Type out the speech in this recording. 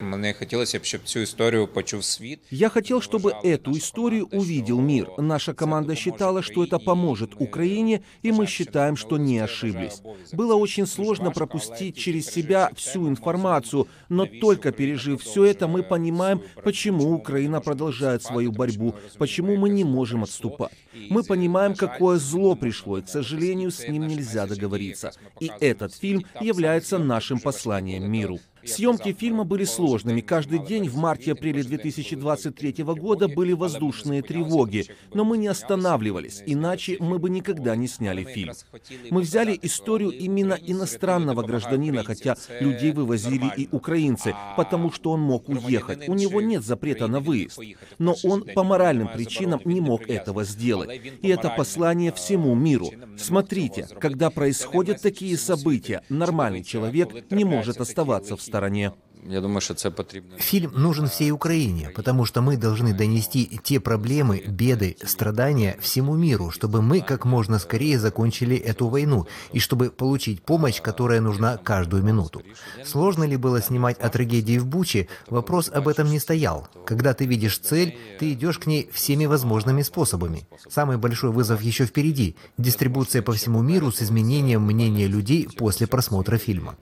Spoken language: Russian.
Мне хотелось б, щоб цю історію почув світ. Я хотел, чтобы эту историю увидел мир. Наша команда считала, что это поможет Украине, и мы считаем, что не ошиблись. Было очень сложно пропустить через себя всю информацию, но только пережив все это, мы понимаем, почему Украина продолжает свою борьбу, почему мы не можем отступать. Мы понимаем, какое зло пришло, и, к сожалению, с ним нельзя договориться. И этот фильм является нашим посланием миру. Съемки фильма были сложными. Каждый день в марте-апреле 2023 года были воздушные тревоги. Но мы не останавливались, иначе мы бы никогда не сняли фильм. Мы взяли историю именно иностранного гражданина, хотя людей вывозили и украинцы, потому что он мог уехать. У него нет запрета на выезд. Но он по моральным причинам не мог этого сделать. И это послание всему миру. Смотрите, когда происходят такие события, нормальный человек не может оставаться в стороне. Я думаю, що це потрібно. Фильм нужен всей Украине, потому что мы должны донести те проблемы, беды, страдания всему миру, чтобы мы как можно скорее закончили эту войну и чтобы получить помощь, которая нужна каждую минуту. Сложно ли было снимать о трагедии в Буче? Вопрос об этом не стоял. Когда ты видишь цель, ты идешь к ней всеми возможными способами. Самый большой вызов еще впереди – дистрибуция по всему миру с изменением мнения людей после просмотра фильма.